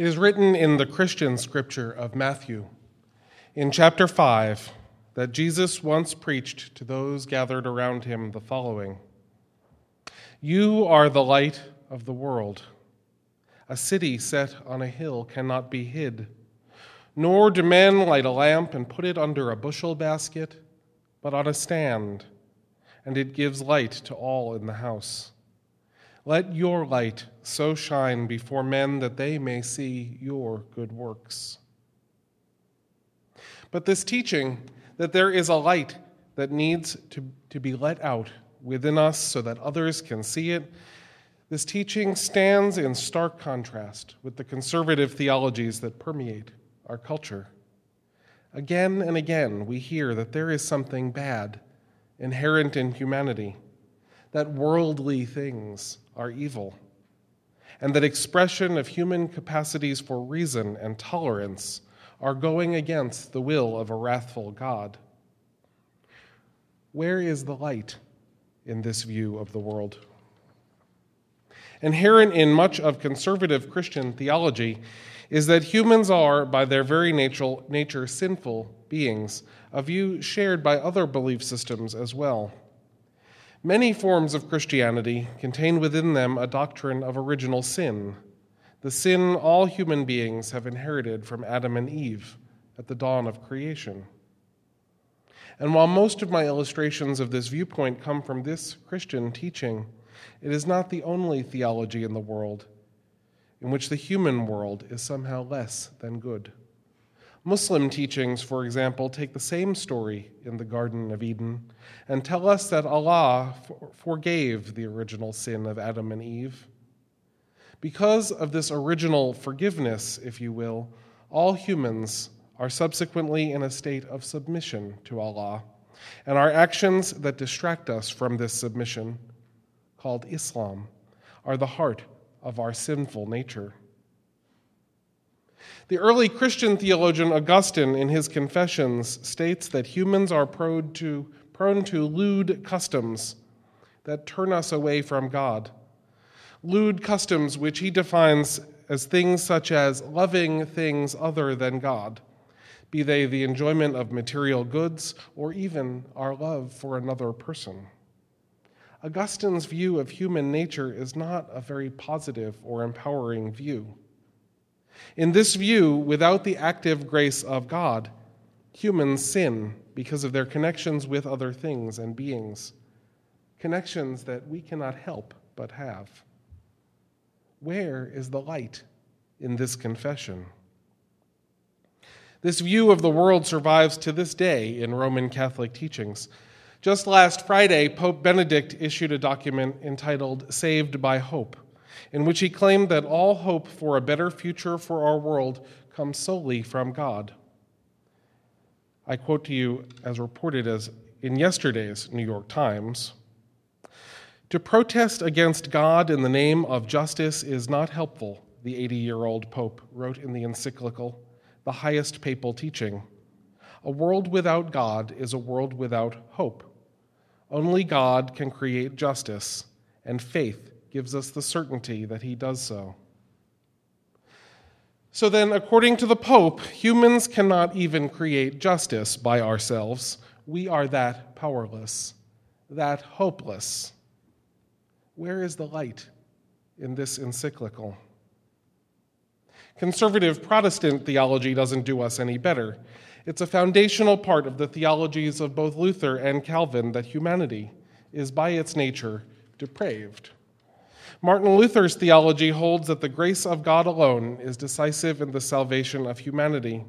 It is written in the Christian scripture of Matthew, in chapter 5, that Jesus once preached to those gathered around him the following You are the light of the world. A city set on a hill cannot be hid. Nor do men light a lamp and put it under a bushel basket, but on a stand, and it gives light to all in the house. Let your light so shine before men that they may see your good works. But this teaching that there is a light that needs to, to be let out within us so that others can see it, this teaching stands in stark contrast with the conservative theologies that permeate our culture. Again and again, we hear that there is something bad inherent in humanity, that worldly things are evil, and that expression of human capacities for reason and tolerance are going against the will of a wrathful God. Where is the light in this view of the world? Inherent in much of conservative Christian theology is that humans are, by their very nature, nature sinful beings, a view shared by other belief systems as well. Many forms of Christianity contain within them a doctrine of original sin, the sin all human beings have inherited from Adam and Eve at the dawn of creation. And while most of my illustrations of this viewpoint come from this Christian teaching, it is not the only theology in the world in which the human world is somehow less than good. Muslim teachings, for example, take the same story in the Garden of Eden and tell us that Allah forgave the original sin of Adam and Eve. Because of this original forgiveness, if you will, all humans are subsequently in a state of submission to Allah, and our actions that distract us from this submission, called Islam, are the heart of our sinful nature. The early Christian theologian Augustine, in his Confessions, states that humans are prone to, prone to lewd customs that turn us away from God. Lewd customs, which he defines as things such as loving things other than God, be they the enjoyment of material goods or even our love for another person. Augustine's view of human nature is not a very positive or empowering view. In this view, without the active grace of God, humans sin because of their connections with other things and beings, connections that we cannot help but have. Where is the light in this confession? This view of the world survives to this day in Roman Catholic teachings. Just last Friday, Pope Benedict issued a document entitled Saved by Hope in which he claimed that all hope for a better future for our world comes solely from God. I quote to you as reported as in yesterday's New York Times. To protest against God in the name of justice is not helpful, the 80 year old Pope wrote in the encyclical, the highest papal teaching. A world without God is a world without hope. Only God can create justice, and faith gives us the certainty that he does so. So then, according to the Pope, humans cannot even create justice by ourselves. We are that powerless, that hopeless. Where is the light in this encyclical? Conservative Protestant theology doesn't do us any better. It's a foundational part of the theologies of both Luther and Calvin that humanity is by its nature depraved. Martin Luther's theology holds that the grace of God alone is decisive in the salvation of humanity,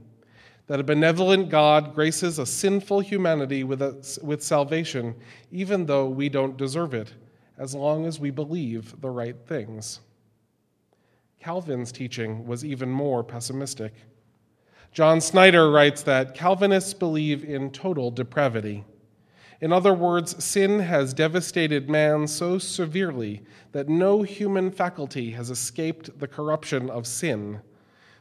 that a benevolent God graces a sinful humanity with, a, with salvation, even though we don't deserve it, as long as we believe the right things. Calvin's teaching was even more pessimistic. John Snyder writes that Calvinists believe in total depravity. In other words, sin has devastated man so severely that no human faculty has escaped the corruption of sin.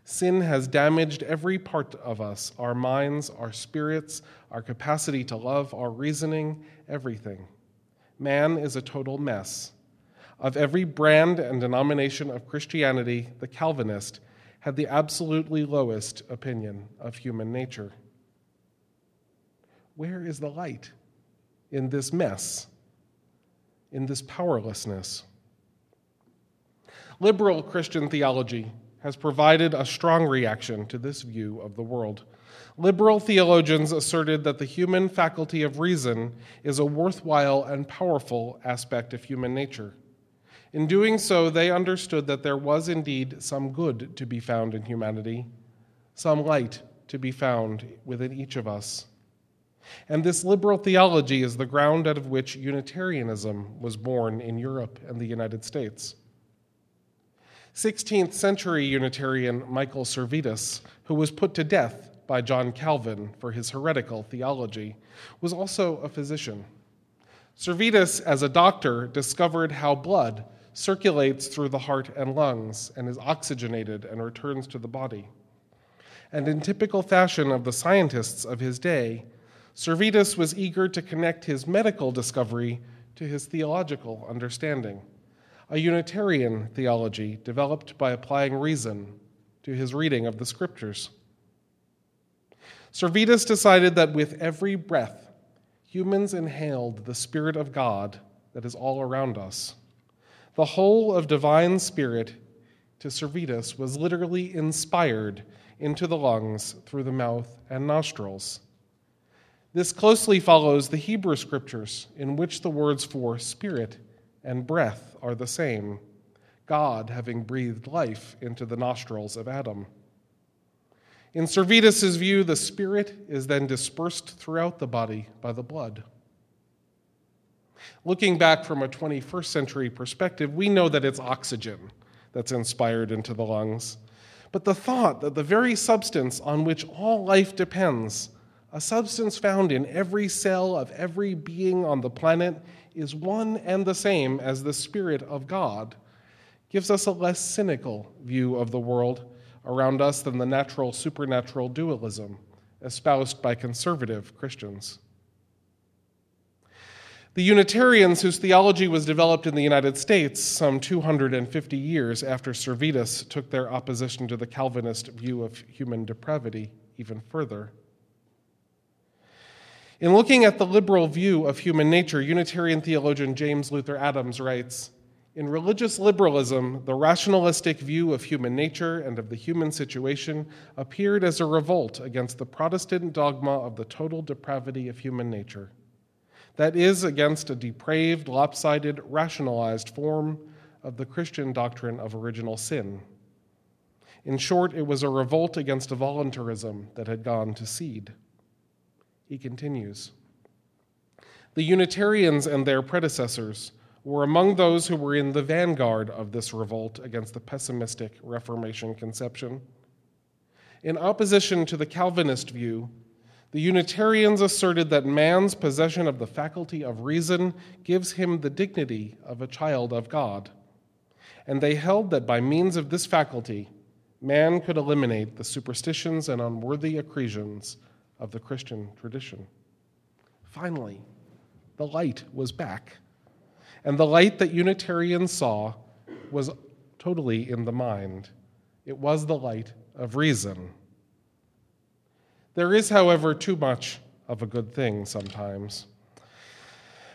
Sin has damaged every part of us our minds, our spirits, our capacity to love, our reasoning, everything. Man is a total mess. Of every brand and denomination of Christianity, the Calvinist had the absolutely lowest opinion of human nature. Where is the light in this mess, in this powerlessness? Liberal Christian theology has provided a strong reaction to this view of the world. Liberal theologians asserted that the human faculty of reason is a worthwhile and powerful aspect of human nature. In doing so, they understood that there was indeed some good to be found in humanity, some light to be found within each of us. And this liberal theology is the ground out of which Unitarianism was born in Europe and the United States. 16th century Unitarian Michael Servetus, who was put to death by John Calvin for his heretical theology, was also a physician. Servetus, as a doctor, discovered how blood circulates through the heart and lungs and is oxygenated and returns to the body. And in typical fashion of the scientists of his day, Servetus was eager to connect his medical discovery to his theological understanding a Unitarian theology developed by applying reason to his reading of the scriptures. Servetus decided that with every breath, humans inhaled the Spirit of God that is all around us. The whole of divine spirit to Servetus was literally inspired into the lungs through the mouth and nostrils. This closely follows the Hebrew scriptures, in which the words for spirit and breath are the same, God having breathed life into the nostrils of Adam. In Servetus's view, the spirit is then dispersed throughout the body by the blood. Looking back from a 21st century perspective, we know that it's oxygen that's inspired into the lungs. But the thought that the very substance on which all life depends, a substance found in every cell of every being on the planet, is one and the same as the Spirit of God gives us a less cynical view of the world around us than the natural supernatural dualism espoused by conservative Christians. The Unitarians, whose theology was developed in the United States some 250 years after Servetus took their opposition to the Calvinist view of human depravity even further, in looking at the liberal view of human nature, Unitarian theologian James Luther Adams writes In religious liberalism, the rationalistic view of human nature and of the human situation appeared as a revolt against the Protestant dogma of the total depravity of human nature. That is, against a depraved, lopsided, rationalized form of the Christian doctrine of original sin. In short, it was a revolt against a voluntarism that had gone to seed. He continues The Unitarians and their predecessors were among those who were in the vanguard of this revolt against the pessimistic Reformation conception. In opposition to the Calvinist view, the Unitarians asserted that man's possession of the faculty of reason gives him the dignity of a child of God. And they held that by means of this faculty, man could eliminate the superstitions and unworthy accretions of the Christian tradition. Finally, the light was back. And the light that Unitarians saw was totally in the mind. It was the light of reason. There is, however, too much of a good thing sometimes.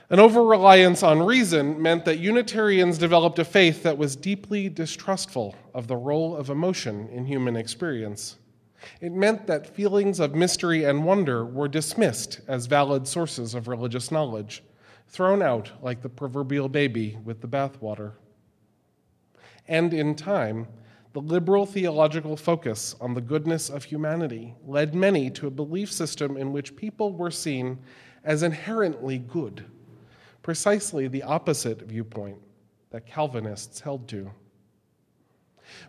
An over reliance on reason meant that Unitarians developed a faith that was deeply distrustful of the role of emotion in human experience. It meant that feelings of mystery and wonder were dismissed as valid sources of religious knowledge, thrown out like the proverbial baby with the bathwater. And in time, the liberal theological focus on the goodness of humanity led many to a belief system in which people were seen as inherently good, precisely the opposite viewpoint that Calvinists held to.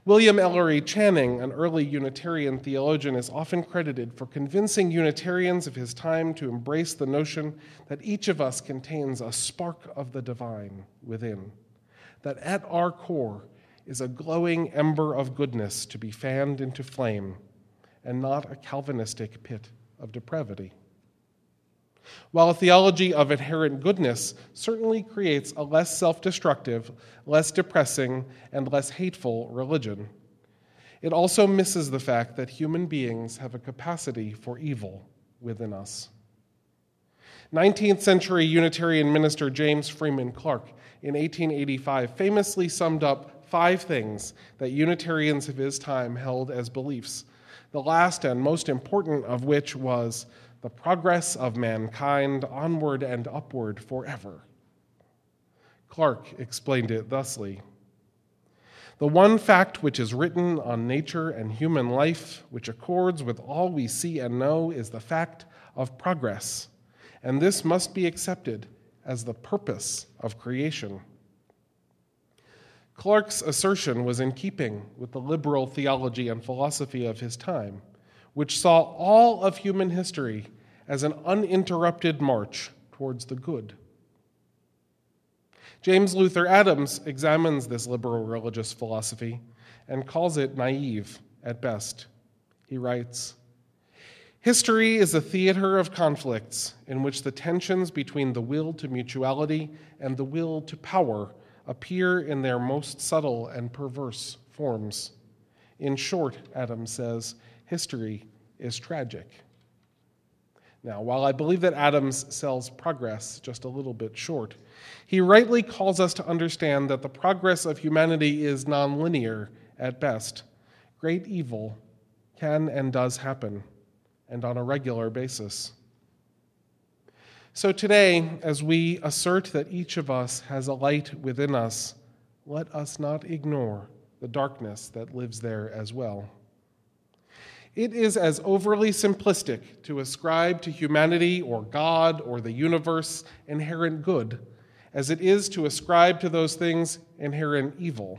William Ellery Channing, an early Unitarian theologian, is often credited for convincing Unitarians of his time to embrace the notion that each of us contains a spark of the divine within, that at our core is a glowing ember of goodness to be fanned into flame, and not a Calvinistic pit of depravity. While a theology of inherent goodness certainly creates a less self destructive, less depressing, and less hateful religion, It also misses the fact that human beings have a capacity for evil within us. 19th century Unitarian minister James Freeman Clarke in 1885 famously summed up five things that Unitarians of his time held as beliefs, the last and most important of which was the progress of mankind onward and upward forever. Clarke explained it thusly The one fact which is written on nature and human life, which accords with all we see and know, is the fact of progress and this must be accepted as the purpose of creation. Clarke's assertion was in keeping with the liberal theology and philosophy of his time, which saw all of human history as an uninterrupted march towards the good. James Luther Adams examines this liberal religious philosophy and calls it naive at best. He writes, History is a theater of conflicts in which the tensions between the will to mutuality and the will to power appear in their most subtle and perverse forms. In short, Adams says, history is tragic. Now, while I believe that Adams sells progress just a little bit short, he rightly calls us to understand that the progress of humanity is nonlinear at best. Great evil can and does happen and on a regular basis. So today, as we assert that each of us has a light within us, let us not ignore the darkness that lives there as well. It is as overly simplistic to ascribe to humanity or God or the universe inherent good as it is to ascribe to those things inherent evil.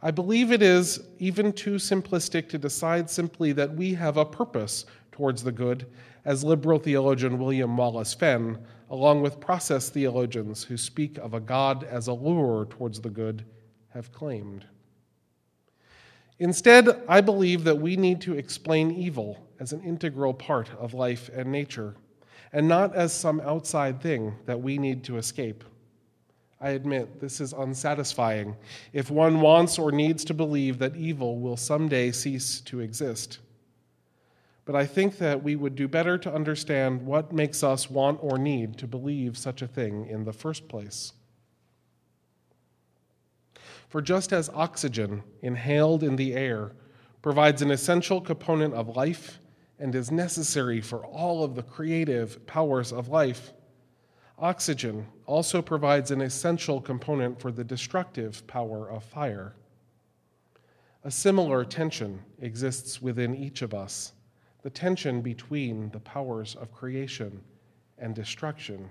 I believe it is even too simplistic to decide simply that we have a purpose towards the good, as liberal theologian William Wallace Fenn, along with process theologians who speak of a God as a lure towards the good, have claimed. Instead, I believe that we need to explain evil as an integral part of life and nature, and not as some outside thing that we need to escape. I admit this is unsatisfying if one wants or needs to believe that evil will someday cease to exist. But I think that we would do better to understand what makes us want or need to believe such a thing in the first place. For just as oxygen inhaled in the air provides an essential component of life and is necessary for all of the creative powers of life, Oxygen also provides an essential component for the destructive power of fire. A similar tension exists within each of us the tension between the powers of creation and destruction.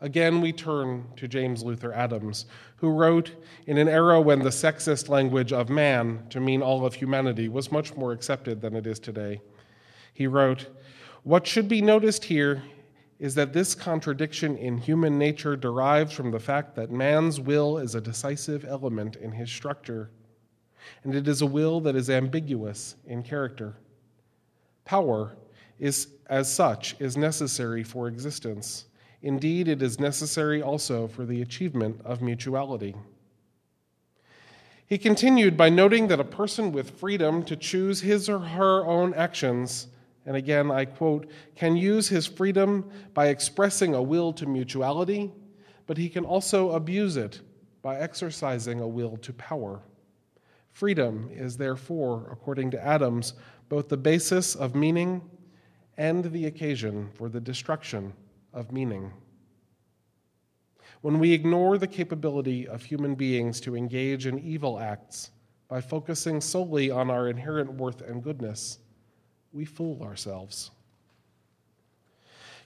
Again, we turn to James Luther Adams, who wrote in an era when the sexist language of man to mean all of humanity was much more accepted than it is today. He wrote, What should be noticed here is that this contradiction in human nature derives from the fact that man's will is a decisive element in his structure, and it is a will that is ambiguous in character. Power is, as such, is necessary for existence. Indeed, it is necessary also for the achievement of mutuality. He continued by noting that a person with freedom to choose his or her own actions and again I quote, can use his freedom by expressing a will to mutuality, but he can also abuse it by exercising a will to power. Freedom is therefore, according to Adams, both the basis of meaning and the occasion for the destruction of meaning. When we ignore the capability of human beings to engage in evil acts by focusing solely on our inherent worth and goodness, we fool ourselves.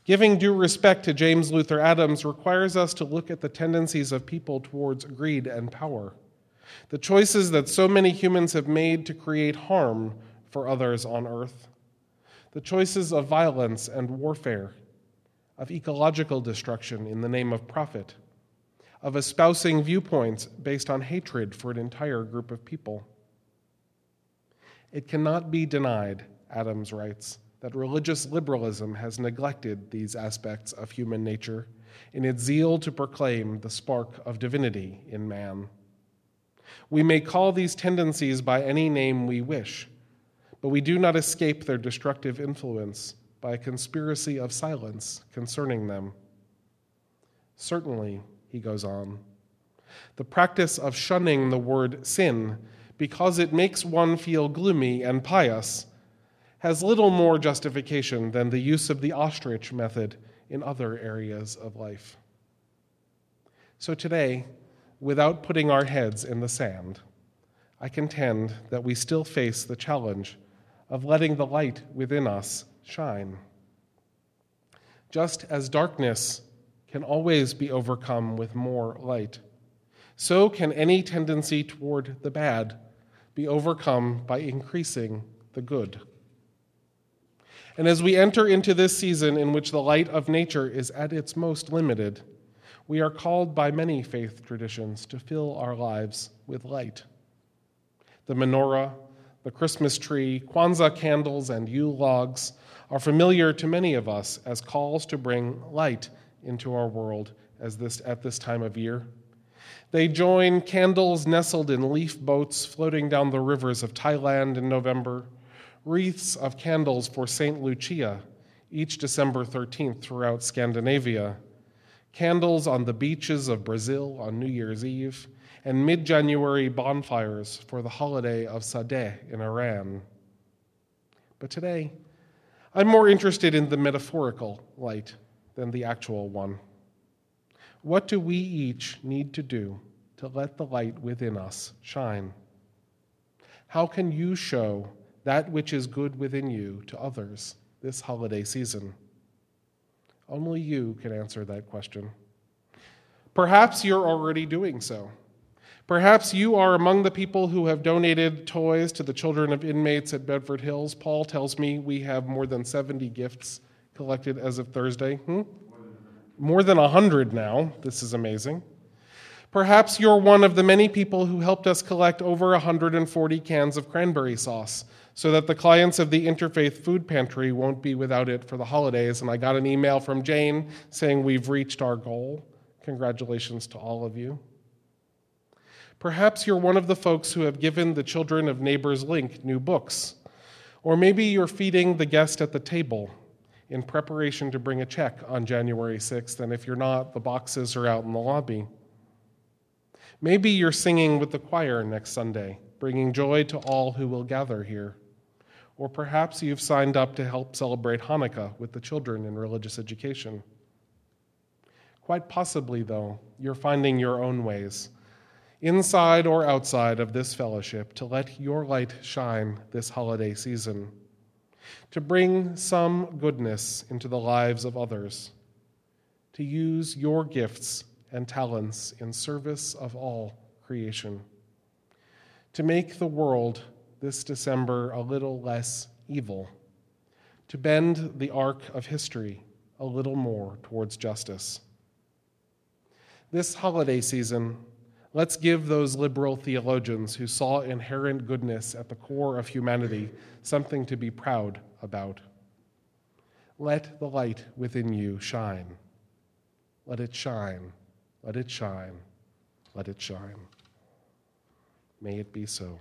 Giving due respect to James Luther Adams requires us to look at the tendencies of people towards greed and power, the choices that so many humans have made to create harm for others on earth, the choices of violence and warfare, of ecological destruction in the name of profit, of espousing viewpoints based on hatred for an entire group of people. It cannot be denied Adams writes, that religious liberalism has neglected these aspects of human nature in its zeal to proclaim the spark of divinity in man. We may call these tendencies by any name we wish, but we do not escape their destructive influence by a conspiracy of silence concerning them. Certainly, he goes on, the practice of shunning the word sin because it makes one feel gloomy and pious has little more justification than the use of the ostrich method in other areas of life. So today, without putting our heads in the sand, I contend that we still face the challenge of letting the light within us shine. Just as darkness can always be overcome with more light, so can any tendency toward the bad be overcome by increasing the good. And as we enter into this season in which the light of nature is at its most limited, we are called by many faith traditions to fill our lives with light. The menorah, the Christmas tree, Kwanzaa candles, and Yule logs are familiar to many of us as calls to bring light into our world as this, at this time of year. They join candles nestled in leaf boats floating down the rivers of Thailand in November, wreaths of candles for St. Lucia each December 13th throughout Scandinavia, candles on the beaches of Brazil on New Year's Eve, and mid January bonfires for the holiday of Sadeh in Iran. But today, I'm more interested in the metaphorical light than the actual one. What do we each need to do to let the light within us shine? How can you show that which is good within you to others this holiday season? Only you can answer that question. Perhaps you're already doing so. Perhaps you are among the people who have donated toys to the children of inmates at Bedford Hills. Paul tells me we have more than 70 gifts collected as of Thursday. Hmm? More than 100 now. This is amazing. Perhaps you're one of the many people who helped us collect over 140 cans of cranberry sauce so that the clients of the Interfaith Food Pantry won't be without it for the holidays. And I got an email from Jane saying we've reached our goal. Congratulations to all of you. Perhaps you're one of the folks who have given the children of Neighbors Link new books. Or maybe you're feeding the guest at the table in preparation to bring a check on January 6th, and if you're not, the boxes are out in the lobby. Maybe you're singing with the choir next Sunday, bringing joy to all who will gather here. Or perhaps you've signed up to help celebrate Hanukkah with the children in religious education. Quite possibly, though, you're finding your own ways, inside or outside of this fellowship, to let your light shine this holiday season, to bring some goodness into the lives of others, to use your gifts and talents in service of all creation, to make the world this December a little less evil, to bend the arc of history a little more towards justice. This holiday season, let's give those liberal theologians who saw inherent goodness at the core of humanity something to be proud about. Let the light within you shine. Let it shine. Let it shine. Let it shine. May it be so.